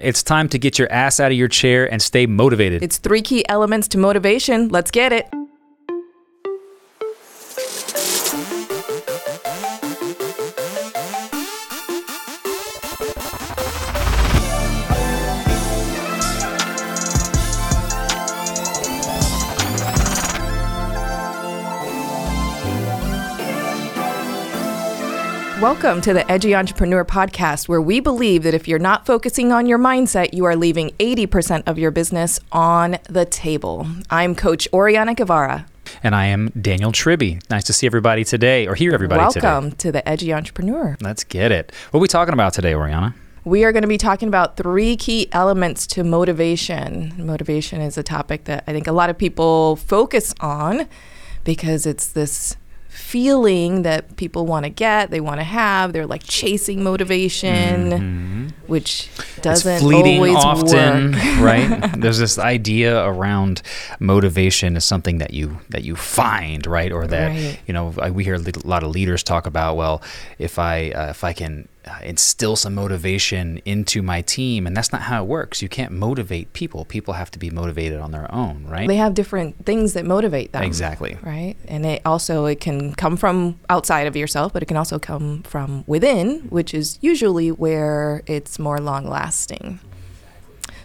It's time to get your ass out of your chair and stay motivated. It's three key elements to motivation. Let's get it. Welcome to the Edgy Entrepreneur Podcast, where we believe that if you're not focusing on your mindset, you are leaving 80% of your business on the table. I'm Coach Oriana Guevara. and I am Daniel Tribby. Nice to see everybody today, or hear everybody Welcome today. to the Edgy Entrepreneur. Let's get it. What are we talking about today, Oriana? We are going to be talking about three key elements to motivation. Motivation is a topic that I think a lot of people focus on because it's this feeling that people want to get, they want to have. They're like chasing motivation, which doesn't it's fleeting always often, work. right? There's this idea around motivation is something that you that you find, right? Or that Right. you know I- we hear a lot of leaders talk about. Well, if I uh, if I can uh, instill some motivation into my team, and that's not how it works. You can't motivate people. People have to be motivated on their own, right? They have different things that motivate them. Exactly. Right. And it also it can come from outside of yourself, but it can also come from within, which is usually where it's more long lasting.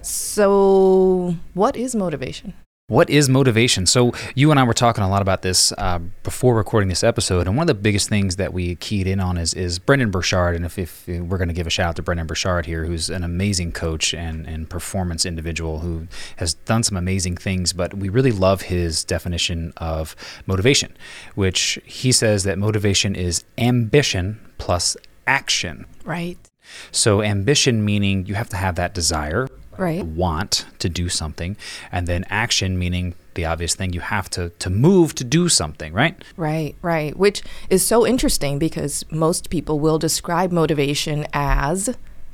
So, what is motivation? What is motivation? So you and I were talking a lot about this uh, before recording this episode, and one of the biggest things that we keyed in on is is Brendon Burchard. And if, if we're going to give a shout out to Brendon Burchard here, who's an amazing coach and and performance individual who has done some amazing things, but we really love his definition of motivation, which he says that motivation is ambition plus action. Right. So ambition meaning you have to have that desire, Right. want to do something, and then action meaning the obvious thing you have to to move to do something, right? Right, right. Which is so interesting because most people will describe motivation as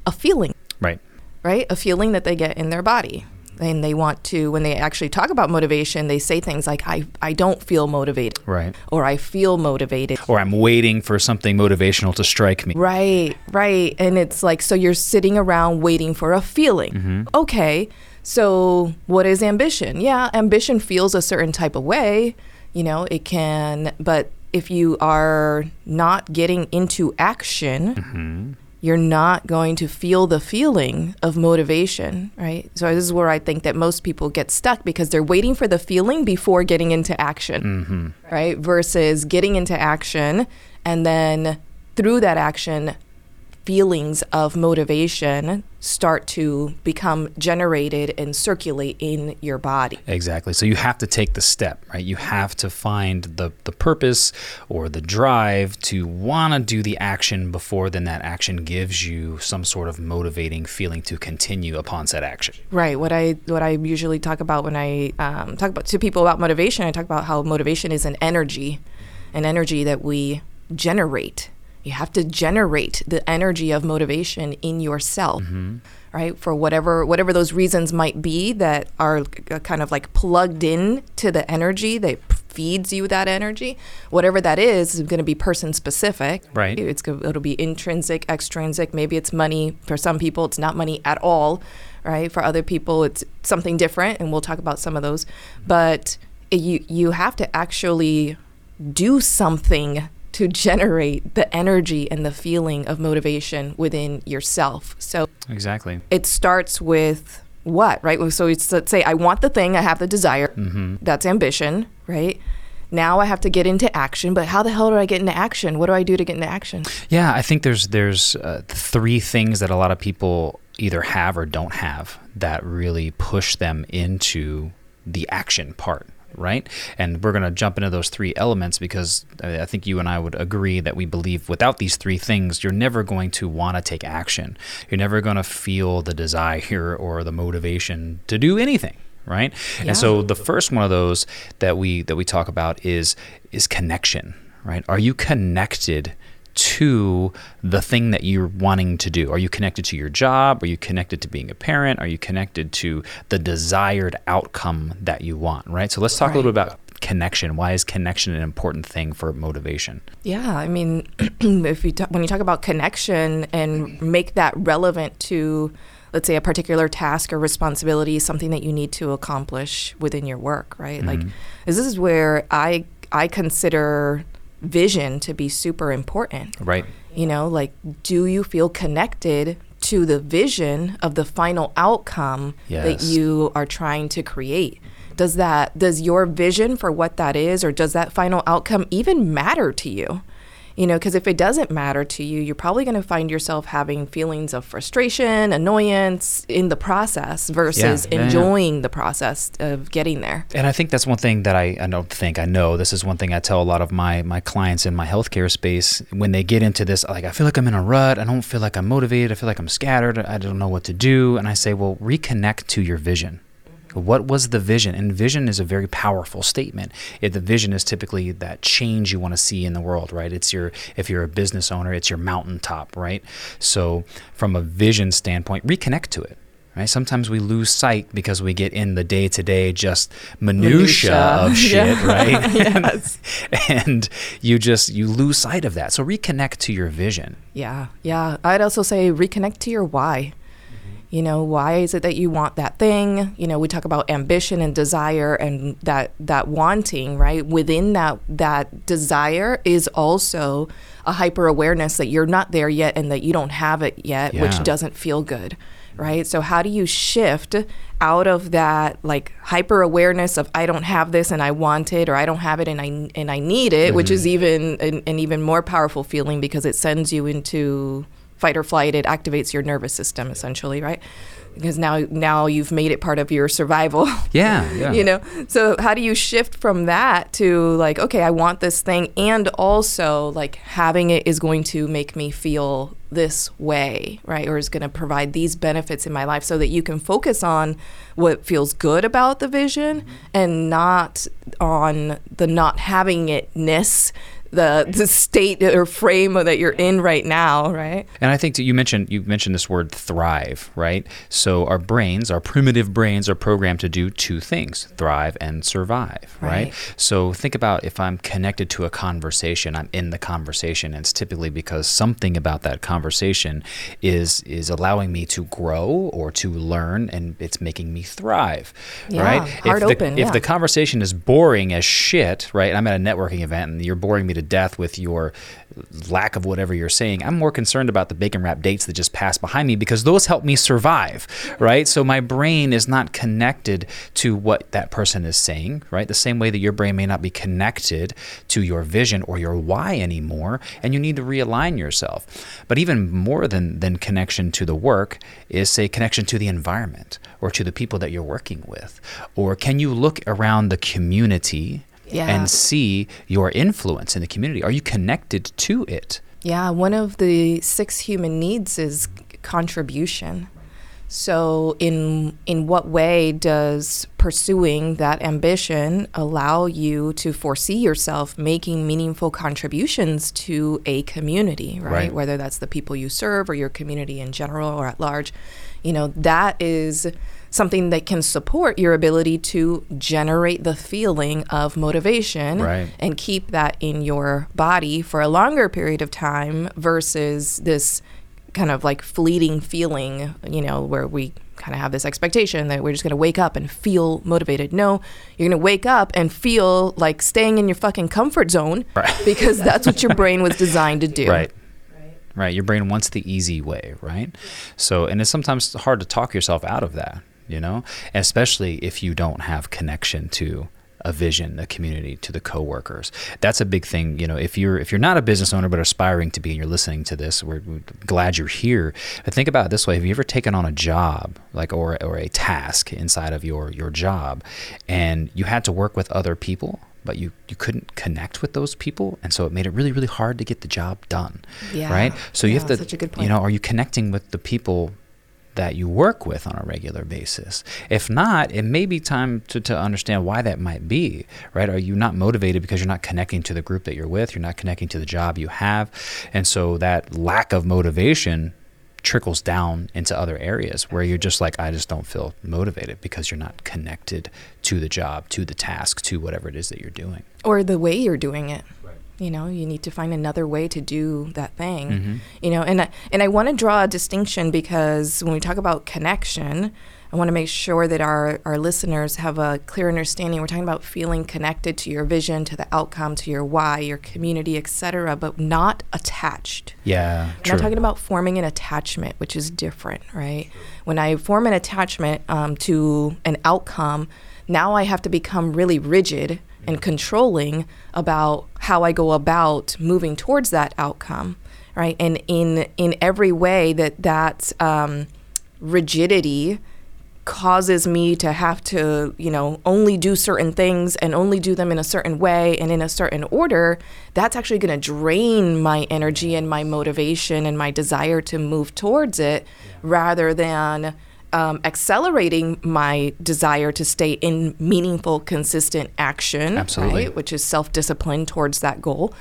a feeling, Right. right? A feeling that they get in their body. And they want to, when they actually talk about motivation, they say things like, I, I don't feel motivated. Right. Or I feel motivated. Or I'm waiting for something motivational to strike me. Right, right. And it's like, so you're sitting around waiting for a feeling. Mm-hmm. Okay, so what is ambition? Yeah, ambition feels a certain type of way. You know, it can, but if you are not getting into action, Mm-hmm. You're not going to feel the feeling of motivation, right? So this is where I think that most people get stuck because they're waiting for the feeling before getting into action, Mm-hmm. right? Versus getting into action and then through that action, feelings of motivation start to become generated and circulate in your body. Exactly. So you have to take the step, right? You have to find the, the purpose or the drive to want to do the action before then that action gives you some sort of motivating feeling to continue upon said action. Right. What I what I usually talk about when I um, talk about to people about motivation, I talk about how motivation is an energy, an energy that we generate. You have to generate the energy of motivation in yourself, right? For whatever whatever those reasons might be that are uh, kind of like plugged in to the energy that feeds you that energy. Whatever that is, is going to be person specific. Right. It's it'll be intrinsic, extrinsic. Maybe it's money. For some people, it's not money at all, right? For other people, it's something different, and we'll talk about some of those. But you you have to actually do something to generate the energy and the feeling of motivation within yourself. So Exactly. it starts with what, right? So it's, let's say I want the thing, I have the desire. Mm-hmm. That's ambition, right? Now I have to get into action, but how the hell do I get into action? What do I do to get into action? Yeah, I think there's there's uh, three things that a lot of people either have or don't have that really push them into the action part, right? And we're going to jump into those three elements because I think you and I would agree that we believe without these three things, you're never going to want to take action. You're never going to feel the desire or the motivation to do anything right Yeah. and so the first one of those that we that we talk about is is connection right are you connected to the thing that you're wanting to do. Are you connected to your job? Are you connected to being a parent? Are you connected to the desired outcome that you want right? So let's talk a little bit about connection. Why is connection an important thing for motivation? Yeah, I mean, if you talk, when you talk about connection and make that relevant to let's say a particular task or responsibility, something that you need to accomplish within your work, right? Like Mhm. this is where I I consider vision to be super important. Right. You know, like do you feel connected to the vision of the final outcome that you are trying to create? Does that does your vision for what that is or does that final outcome even matter to you? You know, because if it doesn't matter to you, you're probably going to find yourself having feelings of frustration, annoyance in the process versus Yeah, yeah, yeah. enjoying the process of getting there. And I think that's one thing that I, I don't think I know. This is one thing I tell a lot of my my clients in my healthcare space when they get into this. Like, I feel like I'm in a rut. I don't feel like I'm motivated. I feel like I'm scattered. I don't know what to do. And I say, well, reconnect to your vision. What was the vision? And vision is a very powerful statement. If the vision is typically that change you want to see in the world, right? It's your if you're a business owner, it's your mountaintop, right? So from a vision standpoint, reconnect to it. Right? Sometimes we lose sight because we get in the day to day just minutia, Minutia. of shit, Yeah. right? Yes. and you just you lose sight of that. So reconnect to your vision. Yeah, yeah. I'd also say reconnect to your why. You know, why is it that you want that thing? You know, we talk about ambition and desire and that that wanting, right? Within that that desire is also a hyper awareness that you're not there yet and that you don't have it yet, Yeah. which doesn't feel good. Right? So how do you shift out of that like hyper awareness of I don't have this and I want it or I don't have it and I and I need it, which mm-hmm. is even an, an even more powerful feeling because it sends you into fight or flight it activates your nervous system essentially right? Because now now you've made it part of your survival. Yeah, yeah. you know? So how do you shift from that to like okay i want this thing and also like having it is going to make me feel this way right? Or is going to provide these benefits in my life so that you can focus on what feels good about the vision mm-hmm. and not on the not having itness the the state or frame that you're in right now right And I think that you mentioned you mentioned this word thrive, right? So our brains, our primitive brains, are programmed to do two things: thrive and survive, right? Right. So think about if I'm connected to a conversation, I'm in the conversation, and it's typically because something about that conversation is is allowing me to grow or to learn, and it's making me thrive, Yeah, right? heart if the, open, If yeah. the conversation is boring as shit, right? I'm at a networking event and you're boring me to death with your lack of whatever you're saying. I'm more concerned about the bacon wrap dates that just passed behind me because those help me survive, right? So my brain is not connected to what that person is saying, right? The same way that your brain may not be connected to your vision or your why anymore, and you need to realign yourself. But even more than than connection to the work is say connection to the environment or to the people that you're working with. Or can you look around the community Yeah. and see your influence in the community? Are you connected to it? Yeah, one of the six human needs is contribution. So, in in what way does pursuing that ambition allow you to foresee yourself making meaningful contributions to a community, right? Right. Whether that's the people you serve or your community in general or at large, you know, that is something that can support your ability to generate the feeling of motivation Right. and keep that in your body for a longer period of time versus this kind of like fleeting feeling, you know, where we kind of have this expectation that we're just going to wake up and feel motivated. No, you're going to wake up and feel like staying in your fucking comfort zone Right. because that's what your brain was designed to do. Right. Right. Your brain wants the easy way, right? So, and it's sometimes hard to talk yourself out of that, you know, especially if you don't have connection to a vision, a community, to the coworkers. That's a big thing, you know. If you're if you're not a business owner but aspiring to be, and you're listening to this, we're, we're glad you're here. But think about it this way: Have you ever taken on a job, like or or a task inside of your your job, and you had to work with other people? But you, you couldn't connect with those people, and so it made it really really hard to get the job done. Yeah. Right. So you Yeah, have to, such a good you know, are you connecting with the people that you work with on a regular basis? If not, it may be time to, to understand why that might be, right? Are you not motivated because you're not connecting to the group that you're with? You're not connecting to the job you have. And so that lack of motivation trickles down into other areas where you're just like, I just don't feel motivated because you're not connected to the job, to the task, to whatever it is that you're doing. Or the way you're doing it. You know you need to find another way to do that thing mm-hmm. you know and I, and I want to draw a distinction because when we talk about connection I want to make sure that our, our listeners have a clear understanding. We're talking about feeling connected to your vision, to the outcome, to your why, your community, etc., but not attached. Yeah. I'm not talking about forming an attachment, which is different, right? When I form an attachment um, to an outcome, now I have to become really rigid and controlling about how I go about moving towards that outcome, right? And in in every way that that um, rigidity causes me to have to, you know, only do certain things and only do them in a certain way and in a certain order, that's actually going to drain my energy and my motivation and my desire to move towards it yeah. rather than um, accelerating my desire to stay in meaningful, consistent action, Absolutely. Right, which is self discipline towards that goal.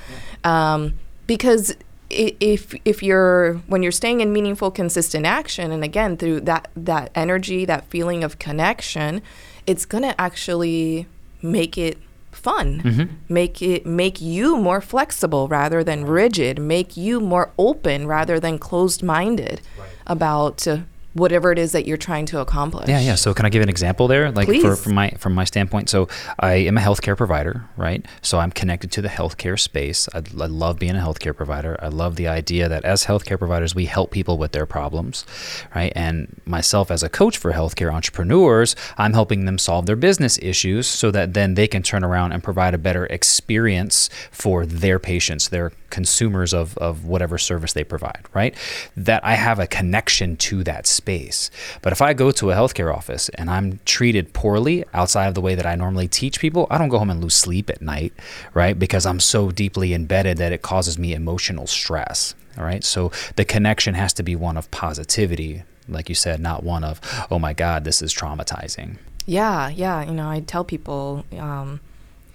Yeah. Um, because if if you're when you're staying in meaningful consistent action and again through that that energy that feeling of connection it's going to actually make it fun mm-hmm. make it make you more flexible rather than rigid make you more open rather than closed minded right. about uh, whatever it is that you're trying to accomplish. Yeah, yeah. So can I give an example there? Like for, from my from my standpoint. So I am a healthcare provider, right? So I'm connected to the healthcare space. I, I love being a healthcare provider. I love the idea that as healthcare providers, we help people with their problems, right? And myself as a coach for healthcare entrepreneurs, I'm helping them solve their business issues so that then they can turn around and provide a better experience for their patients, their consumers of, of whatever service they provide, right? That I have a connection to that space. But if I go to a healthcare office and I'm treated poorly outside of the way that I normally teach people, I don't go home and lose sleep at night, right? Because I'm so deeply embedded that it causes me emotional stress. All right. So the connection has to be one of positivity, like you said, not one of, oh my God, this is traumatizing. Yeah. Yeah. You know, I tell people, um,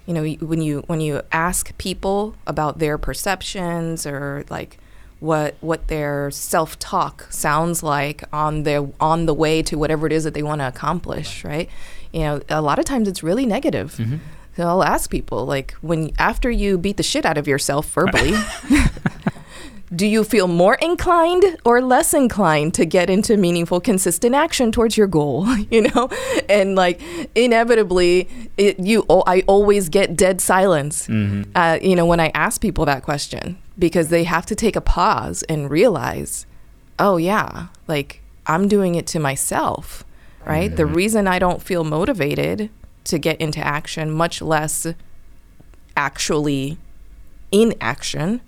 you know, when you when you ask people about their perceptions or like what what their self talk sounds like on their on the way to whatever it is that they want to accomplish, right? You know, a lot of times it's really negative. Mm-hmm. So I'll ask people like when after you beat the shit out of yourself verbally, do you feel more inclined or less inclined to get into meaningful consistent action towards your goal you know and like inevitably it, you oh, i always get dead silence mm-hmm. uh, you know when i ask people that question because they have to take a pause and realize oh yeah like i'm doing it to myself right mm-hmm. the reason i don't feel motivated to get into action much less actually in action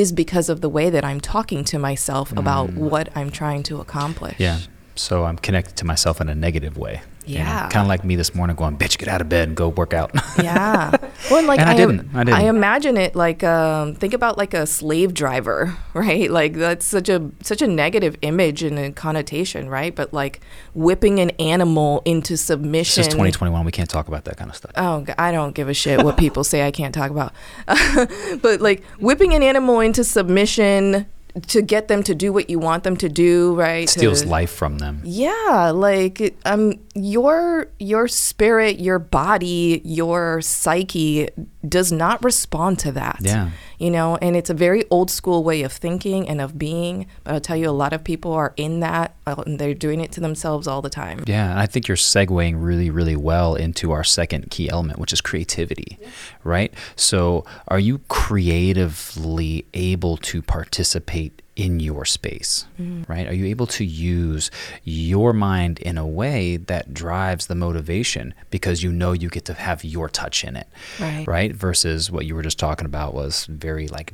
is because of the way that I'm talking to myself about mm. what I'm trying to accomplish. Yeah. So I'm connected to myself in a negative way. Yeah. Kind of like me this morning going, bitch, get out of bed and go work out. yeah. Well, and like and I, I, didn't. I didn't. I imagine it like um, think about like a slave driver, right? Like that's such a such a negative image and a connotation, right? But like whipping an animal into submission. This is 2021. We can't talk about that kind of stuff. Oh, I don't give a shit what people say I can't talk about. but like whipping an animal into submission to get them to do what you want them to do, right? Steals to, life from them. Yeah, like um your your spirit, your body, your psyche does not respond to that. Yeah. You know, and it's a very old school way of thinking and of being, but I'll tell you a lot of people are in that uh, and they're doing it to themselves all the time. Yeah, I think you're segueing really really well into our second key element, which is creativity. Yeah. Right? So, are you creatively able to participate in your space, mm-hmm. right? Are you able to use your mind in a way that drives the motivation because you know you get to have your touch in it, right? Right? Versus what you were just talking about was very like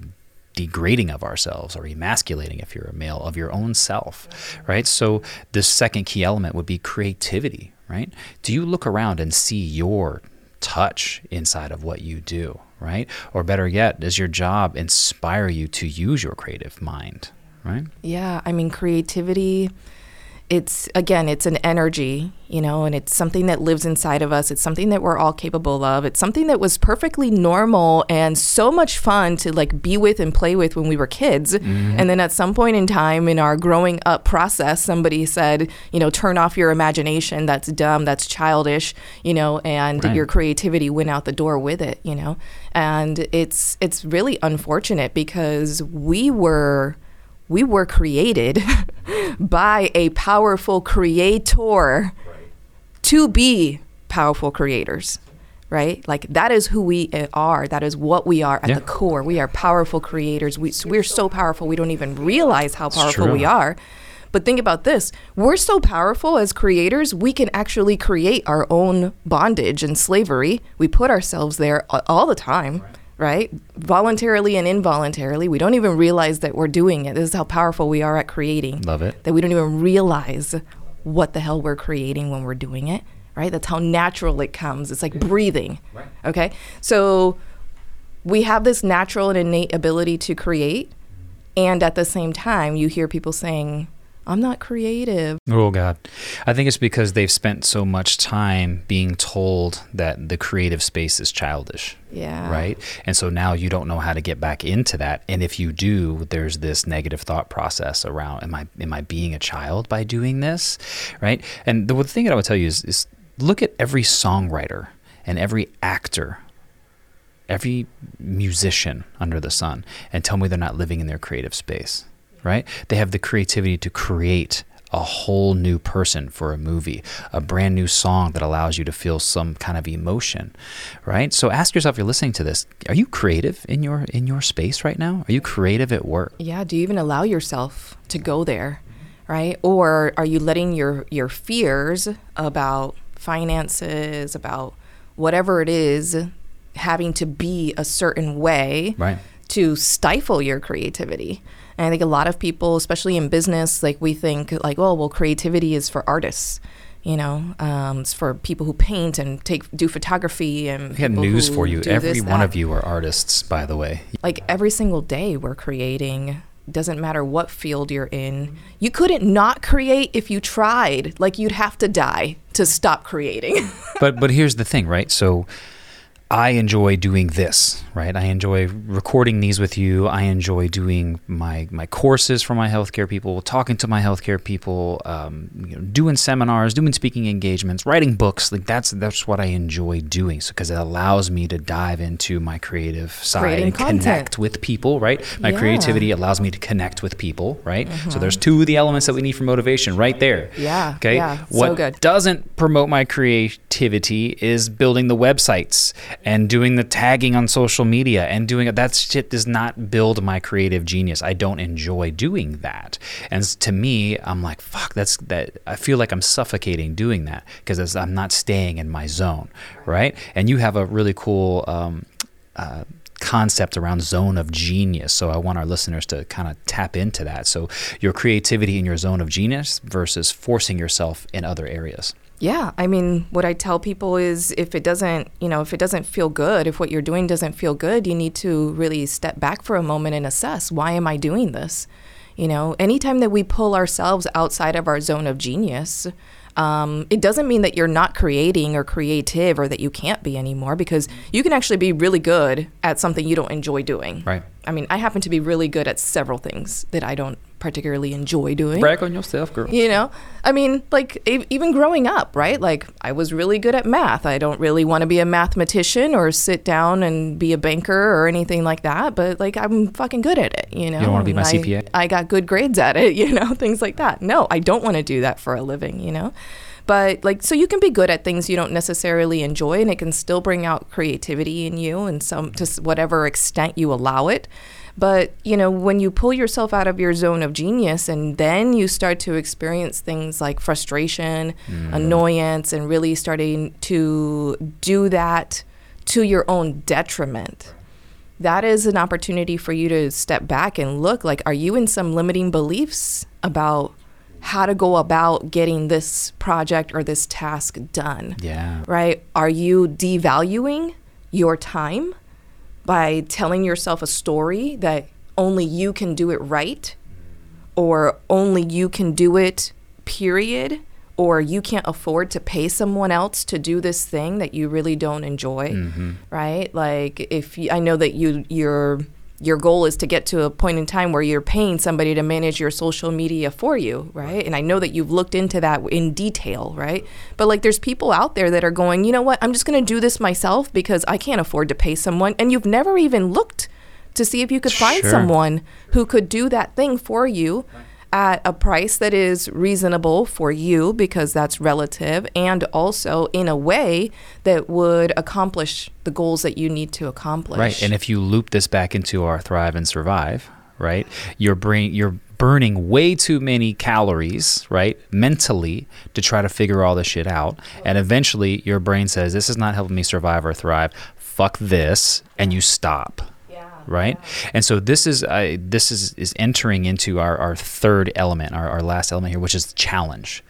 degrading of ourselves or emasculating if you're a male of your own self, right? So the second key element would be creativity, right? Do you look around and see your touch inside of what you do, right? Or better yet, does your job inspire you to use your creative mind, right? Yeah, I mean, creativity it's again it's an energy you know and it's something that lives inside of us. It's something that we're all capable of. It's something that was perfectly normal and so much fun to like be with and play with when we were kids. Mm-hmm. and then at some point in time in our growing up process somebody said you know turn off your imagination. That's dumb. That's childish you know and right. your creativity went out the door with it you know? And it's it's really unfortunate because we were we were created by a powerful creator to be powerful creators right? Like that is who we are. That is what we are at yeah. the core. We are powerful creators. We, we're so powerful we don't even realize how powerful we are. But think about this. We're so powerful as creators we can actually create our own bondage and slavery. We put ourselves there all the time. Right right? Voluntarily and involuntarily. We don't even realize that we're doing it. This is how powerful we are at creating. Love it. That we don't even realize what the hell we're creating when we're doing it, right? That's how natural it comes. It's like breathing. Okay? So we have this natural and innate ability to create. And at the same time, you hear people saying, I'm not creative. Oh, God. I think it's because they've spent so much time being told that the creative space is childish. Yeah. Right. And so now you don't know how to get back into that. And if you do, there's this negative thought process around am I am I being a child by doing this? Right. And the, the thing that I would tell you is, is look at every songwriter and every actor every musician under the sun and tell me they're not living in their creative space right? They have the creativity to create a whole new person for a movie, a brand new song that allows you to feel some kind of emotion, right? So ask yourself, you're listening to this, are you creative in your in your space right now? Are you creative at work? Yeah, do you even allow yourself to go there, right? Or are you letting your your fears about finances, about whatever it is, having to be a certain way right. to stifle your creativity? And I think a lot of people, especially in business, like we think like, oh, well, creativity is for artists. You know, um, it's for people who paint and take do photography and. We have news for you. Every this, one that. of you are artists, by the way. Like every single day, we're creating doesn't matter what field you're in. You couldn't not create if you tried. Like you'd have to die to stop creating. but but here's the thing, right? So I enjoy doing this, right? I enjoy recording these with you. I enjoy doing my my courses for my healthcare people, talking to my healthcare people, um, you know, doing seminars, doing speaking engagements, writing books. Like that's that's what I enjoy doing. So because it allows me to dive into my creative side Creating and content. connect with people, right? My yeah. creativity allows me to connect with people, right? Mm-hmm. So there's two of the elements that we need for motivation right there. Yeah. Okay. Yeah. What so good. doesn't promote my creativity is building the websites and doing the tagging on social media and doing it. That shit does not build my creative genius. I don't enjoy doing that. And to me, I'm like, fuck, that's that. I feel like I'm suffocating doing that because I'm not staying in my zone, right? And you have a really cool. Um, uh, concept around zone of genius. So I want our listeners to kind of tap into that. So your creativity in your zone of genius versus forcing yourself in other areas. Yeah, I mean, what I tell people is if it doesn't, you know, if it doesn't feel good, if what you're doing doesn't feel good, you need to really step back for a moment and assess why am I doing this? You know, anytime that we pull ourselves outside of our zone of genius, um, it doesn't mean that you're not creating or creative or that you can't be anymore because you can actually be really good at something you don't enjoy doing. Right. I mean, I happen to be really good at several things that I don't particularly enjoy doing. Brag on yourself, girl. You know, I mean, like e- even growing up, right? Like I was really good at math. I don't really want to be a mathematician or sit down and be a banker or anything like that, but like I'm fucking good at it. You know, you don't want to be my I, CPA. I got good grades at it. You know, things like that. No, I don't want to do that for a living. You know. But like, so you can be good at things you don't necessarily enjoy, and it can still bring out creativity in you, and some to whatever extent you allow it. But, you know, when you pull yourself out of your zone of genius and then you start to experience things like frustration, mm. annoyance, and really starting to do that to your own detriment, that is an opportunity for you to step back and look like, are you in some limiting beliefs about how to go about getting this project or this task done? Yeah. Right? Are you devaluing your time? by telling yourself a story that only you can do it right or only you can do it period or you can't afford to pay someone else to do this thing that you really don't enjoy, Mm-hmm. right? Like if you, I know that you your your goal is to get to a point in time where you're paying somebody to manage your social media for you, right? And I know that you've looked into that in detail, right? But like there's people out there that are going, "You know what? I'm just going to do this myself because I can't afford to pay someone." And you've never even looked to see if you could find Sure. someone who could do that thing for you at a price that is reasonable for you because that's relative and also in a way that would accomplish the goals that you need to accomplish. Right. And if you loop this back into our thrive and survive, right? You're bring you're burning way too many calories, right? Mentally to try to figure all this shit out. And eventually your brain says, This is not helping me survive or thrive. Fuck this and you stop. Right, and so this is uh, this is is entering into our, our third element, our, our last element here, which is challenge.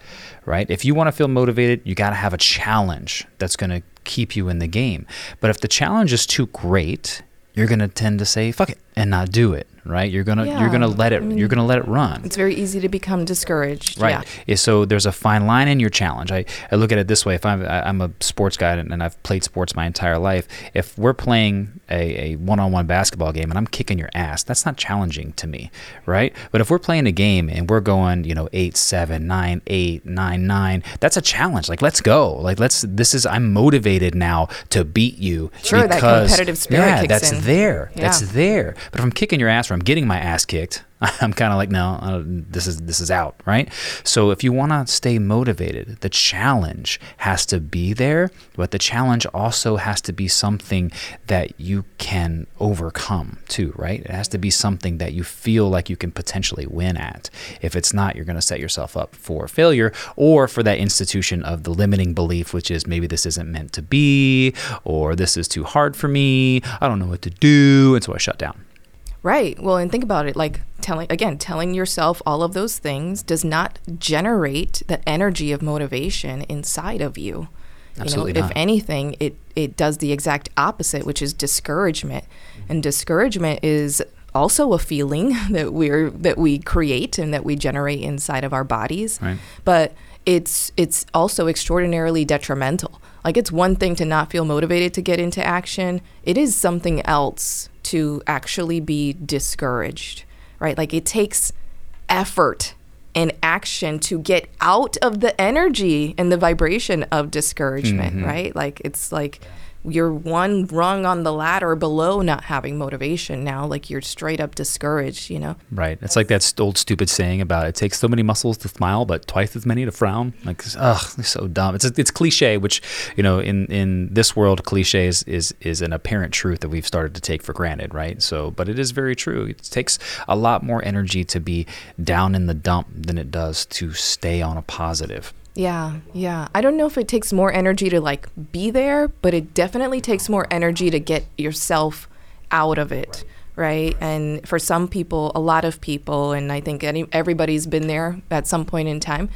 Right, if you want to feel motivated, you got to have a challenge that's going to keep you in the game. But if the challenge is too great, you're going to tend to say fuck it and not do it right? You're going to you're to let it you're to let it run. It's very easy to become discouraged. right. Yeah. Yeah, so there's a fine line in your challenge. I, I look at it this way. If i'm I- i'm a sports guy and, and i've played sports my entire life if we're playing a, a one-on-one basketball game and i'm kicking your ass that's not challenging to me right? But if we're playing a game and we're going you know 8 7 9 8 9 9 that's a challenge. Like let's go. Like let's this is i'm motivated now to beat you Sure, that competitive spirit yeah that's in. there. That's there. But if i'm kicking your ass or i'm getting my ass kicked i'm kind of like no this is this is out right? So if you want to stay motivated the challenge has to be there but the challenge also has to be something that you can overcome too right? It has to be something that you feel like you can potentially win at. If it's not you're going to set yourself up for failure or for that institution of the limiting belief which is maybe this isn't meant to be or this is too hard for me i don't know what to do and so i shut down Right. Well, and think about it like telling, again, telling yourself all of those things does not generate the energy of motivation inside of you. Absolutely you know, not. if anything, it, it does the exact opposite, which is discouragement. And discouragement is also a feeling that we're that we create and that we generate inside of our bodies. Right. But it's it's also extraordinarily detrimental. Like it's one thing to not feel motivated to get into action. It is something else to actually be discouraged, right? Like it takes effort and action to get out of the energy and the vibration of discouragement, mm-hmm. right? Like it's like you're one rung on the ladder below not having motivation now. Like you're straight up discouraged, you know? Right. It's like that old stupid saying about it takes so many muscles to smile, but twice as many to frown. Like, ugh, so dumb. It's it's cliche, which you know, in in this world, cliche is, is is an apparent truth that we've started to take for granted, right? So, but it is very true. It takes a lot more energy to be down in the dump than it does to stay on a positive. Yeah, yeah. I don't know if it takes more energy to like be there, but it definitely takes more energy to get yourself out of it, right? And for some people, a lot of people, and I think any, everybody's been there at some point in time,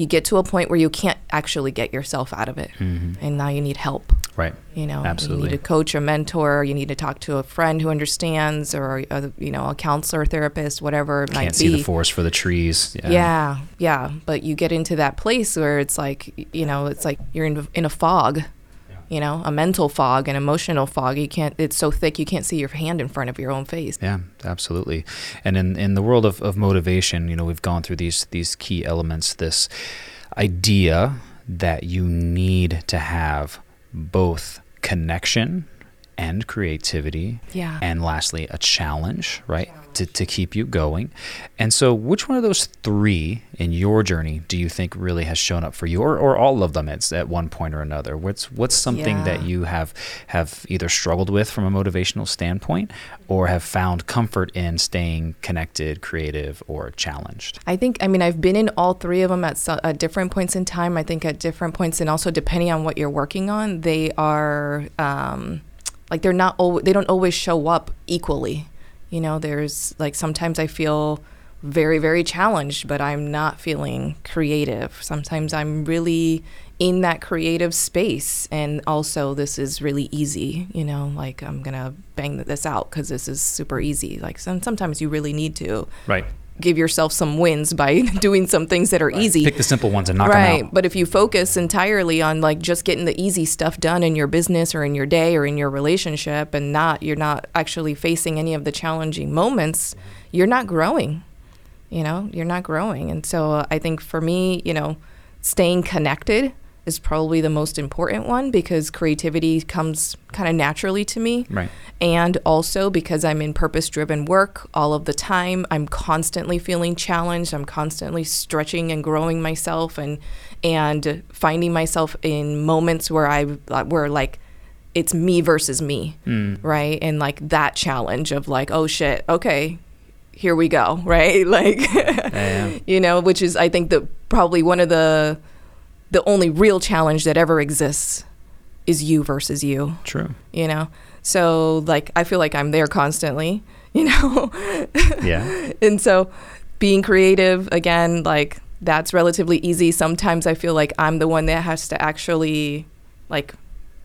you get to a point where you can't actually get yourself out of it. Mm-hmm. And now you need help. Right. You know, Absolutely. you need a coach, a mentor, you need to talk to a friend who understands, or a, you know, a counselor, therapist, whatever it might Can't be. see the forest for the trees. Yeah. Yeah, yeah. But you get into that place where it's like, you know, it's like you're in in a fog, you know, a mental fog, an emotional fog. You can't. It's so thick you can't see your hand in front of your own face. Yeah, absolutely. And in, in the world of, of motivation, you know, we've gone through these these key elements, this idea that you need to have both connection and creativity. Yeah. And lastly, a challenge, right? To, to keep you going. And so, which one of those three in your journey do you think really has shown up for you, or, or all of them at, at one point or another? What's what's something that you have have either struggled with from a motivational standpoint, or have found comfort in staying connected, creative, or challenged? I think, I mean, I've been in all three of them at, so, at different points in time. I think at different points, and also depending on what you're working on, they are um, like they're not, al- they don't always show up equally. You know, there's like sometimes I feel very, very challenged, but I'm not feeling creative. Sometimes I'm really in that creative space. And also, this is really easy, you know, like I'm going to bang this out because this is super easy. Like some, sometimes you really need to Right. Give yourself some wins by doing some things that are easy. Pick the simple ones and knock right. them out. Right. But if you focus entirely on like just getting the easy stuff done in your business or in your day or in your relationship and not you're not actually facing any of the challenging moments, you're not growing. You know, you're not growing. And so uh, I think for me, you know, staying connected is probably the most important one because creativity comes kind of naturally to me. Right. And also because I'm in purpose driven work all of the time, I'm constantly feeling challenged. I'm constantly stretching and growing myself and and finding myself in moments where I where like it's me versus me, mm. right? And like that challenge of like, oh shit, okay, here we go, right? Like Yeah. you know, which is I think the probably one of the the only real challenge that ever exists is you versus you, True. you know. So like I feel like I'm there constantly, you know. Yeah. and so being creative again like that's relatively easy. Sometimes I feel like I'm the one that has to actually like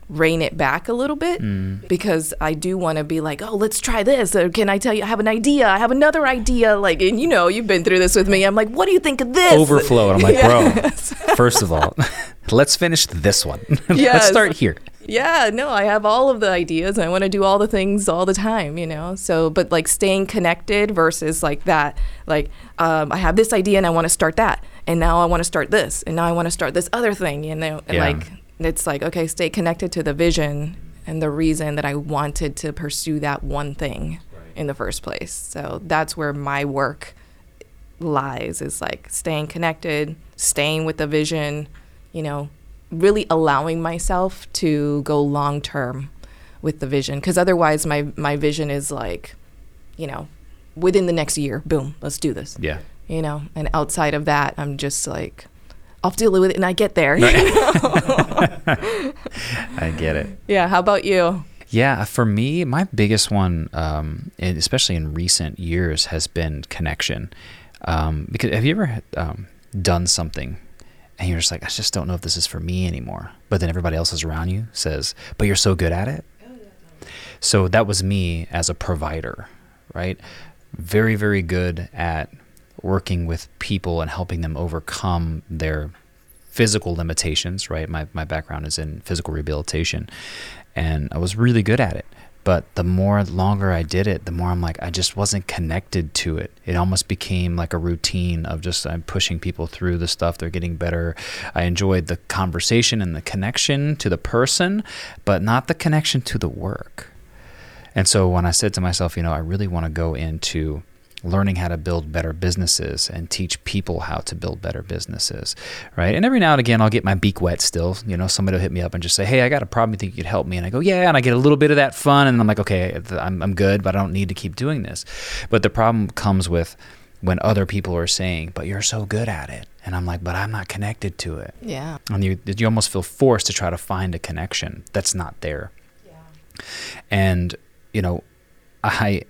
rein it back a little bit Mm. because I do want to be like, oh, let's try this. Or can I tell you, I have an idea. I have another idea. Like, and you know, you've been through this with me. I'm like, what do you think of this? Overflow. And I'm like, Yes. bro, first of all, let's finish this one. let's start here. Yeah, no, I have all of the ideas. I want to do all the things all the time, you know. So, but like staying connected versus like that, like um, I have this idea and I want to start that, and now I want to start this, and now I want to start this other thing, you know. And Yeah. like it's like okay, stay connected to the vision and the reason that I wanted to pursue that one thing in the first place. So that's where my work lies is like staying connected, staying with the vision, you know, really allowing myself to go long term with the vision because otherwise my my vision is like, you know, within the next year, boom, let's do this. Yeah. You know, and outside of that, I'm just like I'll deal with it and I get there. I get it. yeah, how about you? Yeah, for me, my biggest one, um, especially in recent years, has been connection. Um, because have you ever um, done something and you're just like, I just don't know if this is for me anymore, but then everybody else is around you says, but you're so good at it. So that was me as a provider, right? Very, very good at working with people and helping them overcome their physical limitations, right? My, my background is in physical rehabilitation and I was really good at it. But the more longer I did it, the more I'm like, I just wasn't connected to it. It almost became like a routine of just I'm pushing people through the stuff. They're getting better. I enjoyed the conversation and the connection to the person, but not the connection to the work. And so when I said to myself, you know, I really want to go into learning how to build better businesses and teach people how to build better businesses, right? And every now and again, I'll get my beak wet still. You know, somebody will hit me up and just say, hey, I got a problem. You think you could help me? And I go, yeah. And I get a little bit of that fun. And I'm like, okay, I'm, I'm good, but I don't need to keep doing this. But the problem comes with when other people are saying, but you're so good at it. And I'm like, but I'm not connected to it. Yeah. And you, you almost feel forced to try to find a connection that's not there Yeah. and you know i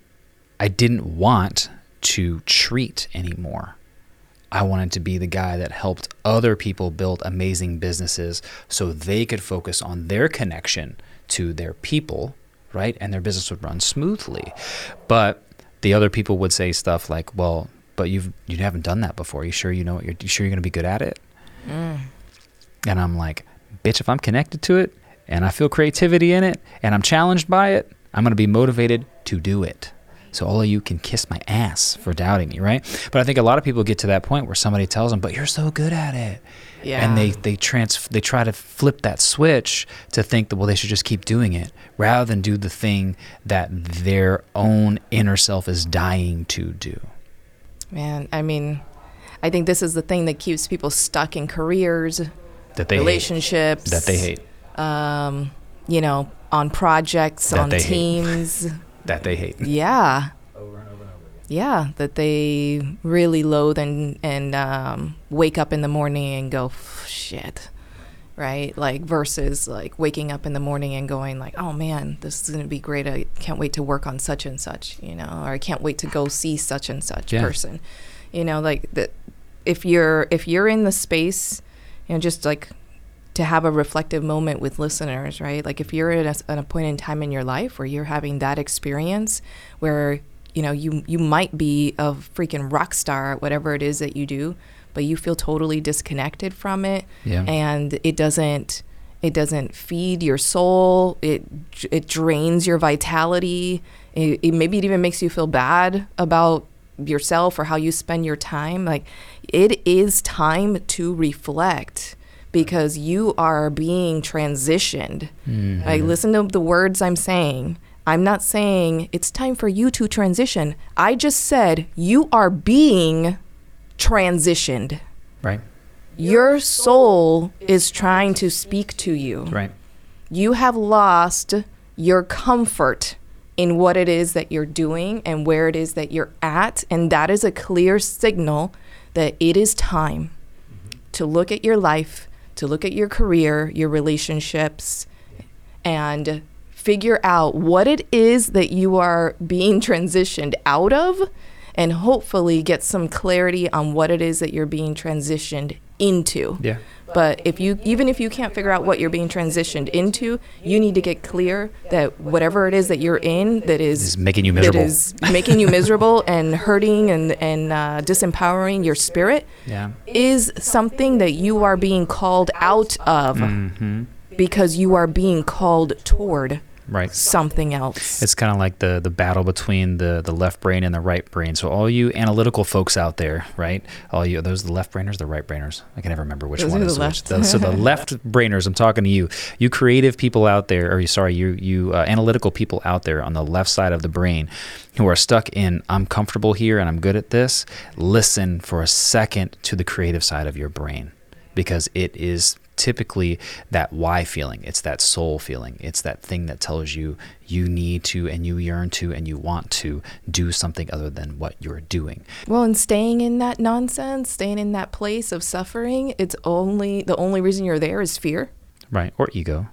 i didn't want to treat anymore. I wanted to be the guy that helped other people build amazing businesses so they could focus on their connection to their people right? And their business would run smoothly. But the other people would say stuff like well but you've you haven't done that before. You sure you know what you're you sure you're going to be good at it? Mm. And I'm like, bitch, if I'm connected to it and I feel creativity in it and I'm challenged by it, I'm going to be motivated to do it. So all of you can kiss my ass for doubting me, right? But I think a lot of people get to that point where somebody tells them, "But you're so good at it." Yeah. And they they trans they try to flip that switch to think that well they should just keep doing it rather than do the thing that their own inner self is dying to do. Man, I mean, I think this is the thing that keeps people stuck in careers, That they hate, relationships that they hate, um, you know, on projects, That on hate. teams. That they hate. Yeah. Yeah, that they really loathe and and um, wake up in the morning and go shit, right? Like versus like waking up in the morning and going like, oh man, this is gonna be great. I can't wait to work on such and such, you know, or I can't wait to go see such and such Yeah. person, you know, like that. If you're if you're in the space, you know, just like to have a reflective moment with listeners, right? Like if you're at a, at a point in time in your life where you're having that experience where you know, you you might be a freaking rock star at whatever it is that you do, but you feel totally disconnected from it, Yeah. and it doesn't it doesn't feed your soul. It it drains your vitality. It, it maybe it even makes you feel bad about yourself or how you spend your time. Like it is time to reflect because you are being transitioned. Mm-hmm. Like listen to the words I'm saying. I'm not saying it's time for you to transition. I just said you are being transitioned. Right. Your soul is trying to speak to you. Right. You have lost your comfort in what it is that you're doing and where it is that you're at. And that is a clear signal that it is time mm-hmm. to look at your life, to look at your career, your relationships, and figure out what it is that you are being transitioned out of and hopefully get some clarity on what it is that you're being transitioned into. Yeah. But if you even if you can't figure out what you're being transitioned into, you need to get clear that whatever it is that you're in that is Is making you miserable. that is making you miserable and hurting and and uh, disempowering your spirit Yeah. is something that you are being called out of Mm-hmm. because you are being called toward Right. something else. It's kind of like the the battle between the the left brain and the right brain. So all you analytical folks out there, right? All you those the left brainers, the right brainers. I can never remember which Those one is which. The- so the left brainers. I'm talking to you. You creative people out there, or you sorry, you you uh, analytical people out there on the left side of the brain, who are stuck in I'm comfortable here and I'm good at this. Listen for a second to the creative side of your brain because it is typically that why feeling. It's that soul feeling. It's that thing that tells you you need to and you yearn to and you want to do something other than what you're doing. Well, and staying in that nonsense, staying in that place of suffering, it's only the only reason you're there is fear. Right. Or ego.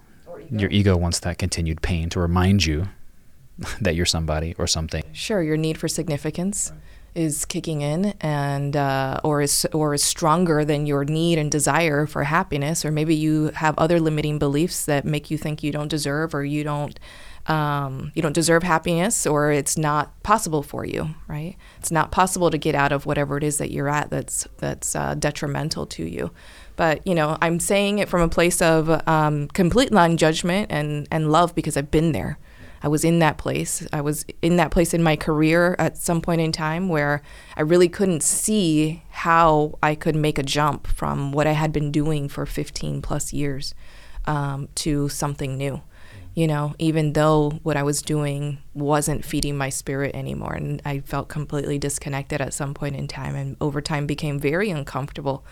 Your ego wants that continued pain to remind you that you're somebody or something. Sure, your need for significance is kicking in and uh, or is or is stronger than your need and desire for happiness or maybe you have other limiting beliefs that make you think you don't deserve or you don't um, you don't deserve happiness or it's not possible for you right? It's not possible to get out of whatever it is that you're at that's that's uh, detrimental to you. But you know i'm saying it from a place of um, complete non-judgment and and love because i've been there I was in that place. I was in that place in my career at some point in time where I really couldn't see how I could make a jump from what I had been doing for 15 plus years um, to something new. You know, even though what I was doing wasn't feeding my spirit anymore, and I felt completely disconnected at some point in time, and over time became very uncomfortable.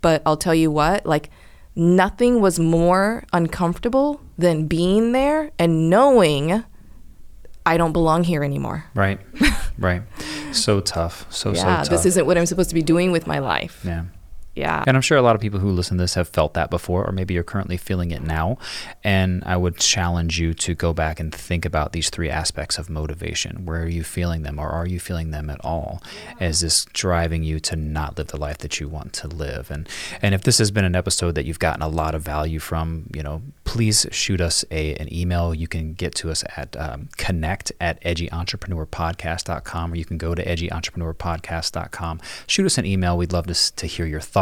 But I'll tell you what, like, nothing was more uncomfortable than being there and knowing I don't belong here anymore. Right. right. So tough. So so yeah, tough. this isn't what I'm supposed to be doing with my life. yeah. Yeah. And I'm sure a lot of people who listen to this have felt that before, or maybe you're currently feeling it now. And I would challenge you to go back and think about these three aspects of motivation. Where are you feeling them, or are you feeling them at all? Is this driving you to not live the life that you want to live? And and if this has been an episode that you've gotten a lot of value from, you know, please shoot us a an email. You can get to us at um, connect at edgyentrepreneur.podcast.com, or you can go to edgyentrepreneur.podcast.com. Shoot us an email. We'd love to, to hear your thoughts,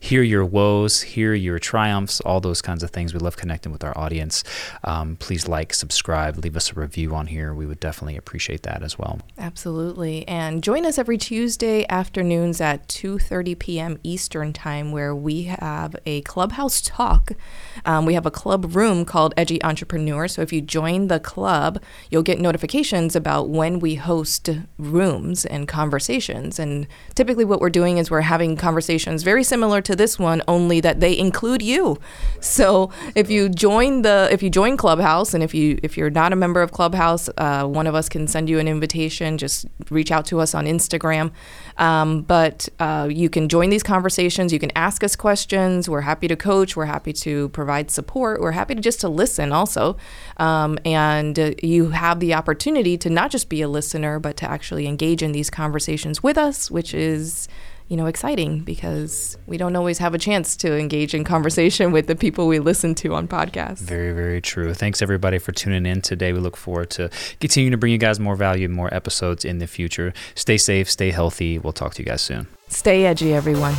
hear your woes, hear your triumphs, all those kinds of things. We love connecting with our audience. Um, please like, subscribe, leave us a review on here. We would definitely appreciate that as well. Absolutely. And join us every Tuesday afternoons at 2:30 p.m. Eastern Time where we have a clubhouse talk. Um, we have a club room called Edgy Entrepreneur. So if you join the club, you'll get notifications about when we host rooms and conversations. And typically what we're doing is we're having conversations very similar to this one, only that they include you. So if you join the if you join Clubhouse and if you if you're not a member of Clubhouse, uh, one of us can send you an invitation. Just reach out to us on Instagram. Um, but uh, you can join these conversations. You can ask us questions. We're happy to coach. We're happy to provide support. We're happy to just to listen also. Um, and uh, you have the opportunity to not just be a listener, but to actually engage in these conversations with us, which is you know, exciting because we don't always have a chance to engage in conversation with the people we listen to on podcasts. Very, very true. Thanks everybody for tuning in today. We look forward to continuing to bring you guys more value, more episodes in the future. Stay safe, stay healthy. We'll talk to you guys soon. Stay edgy, everyone.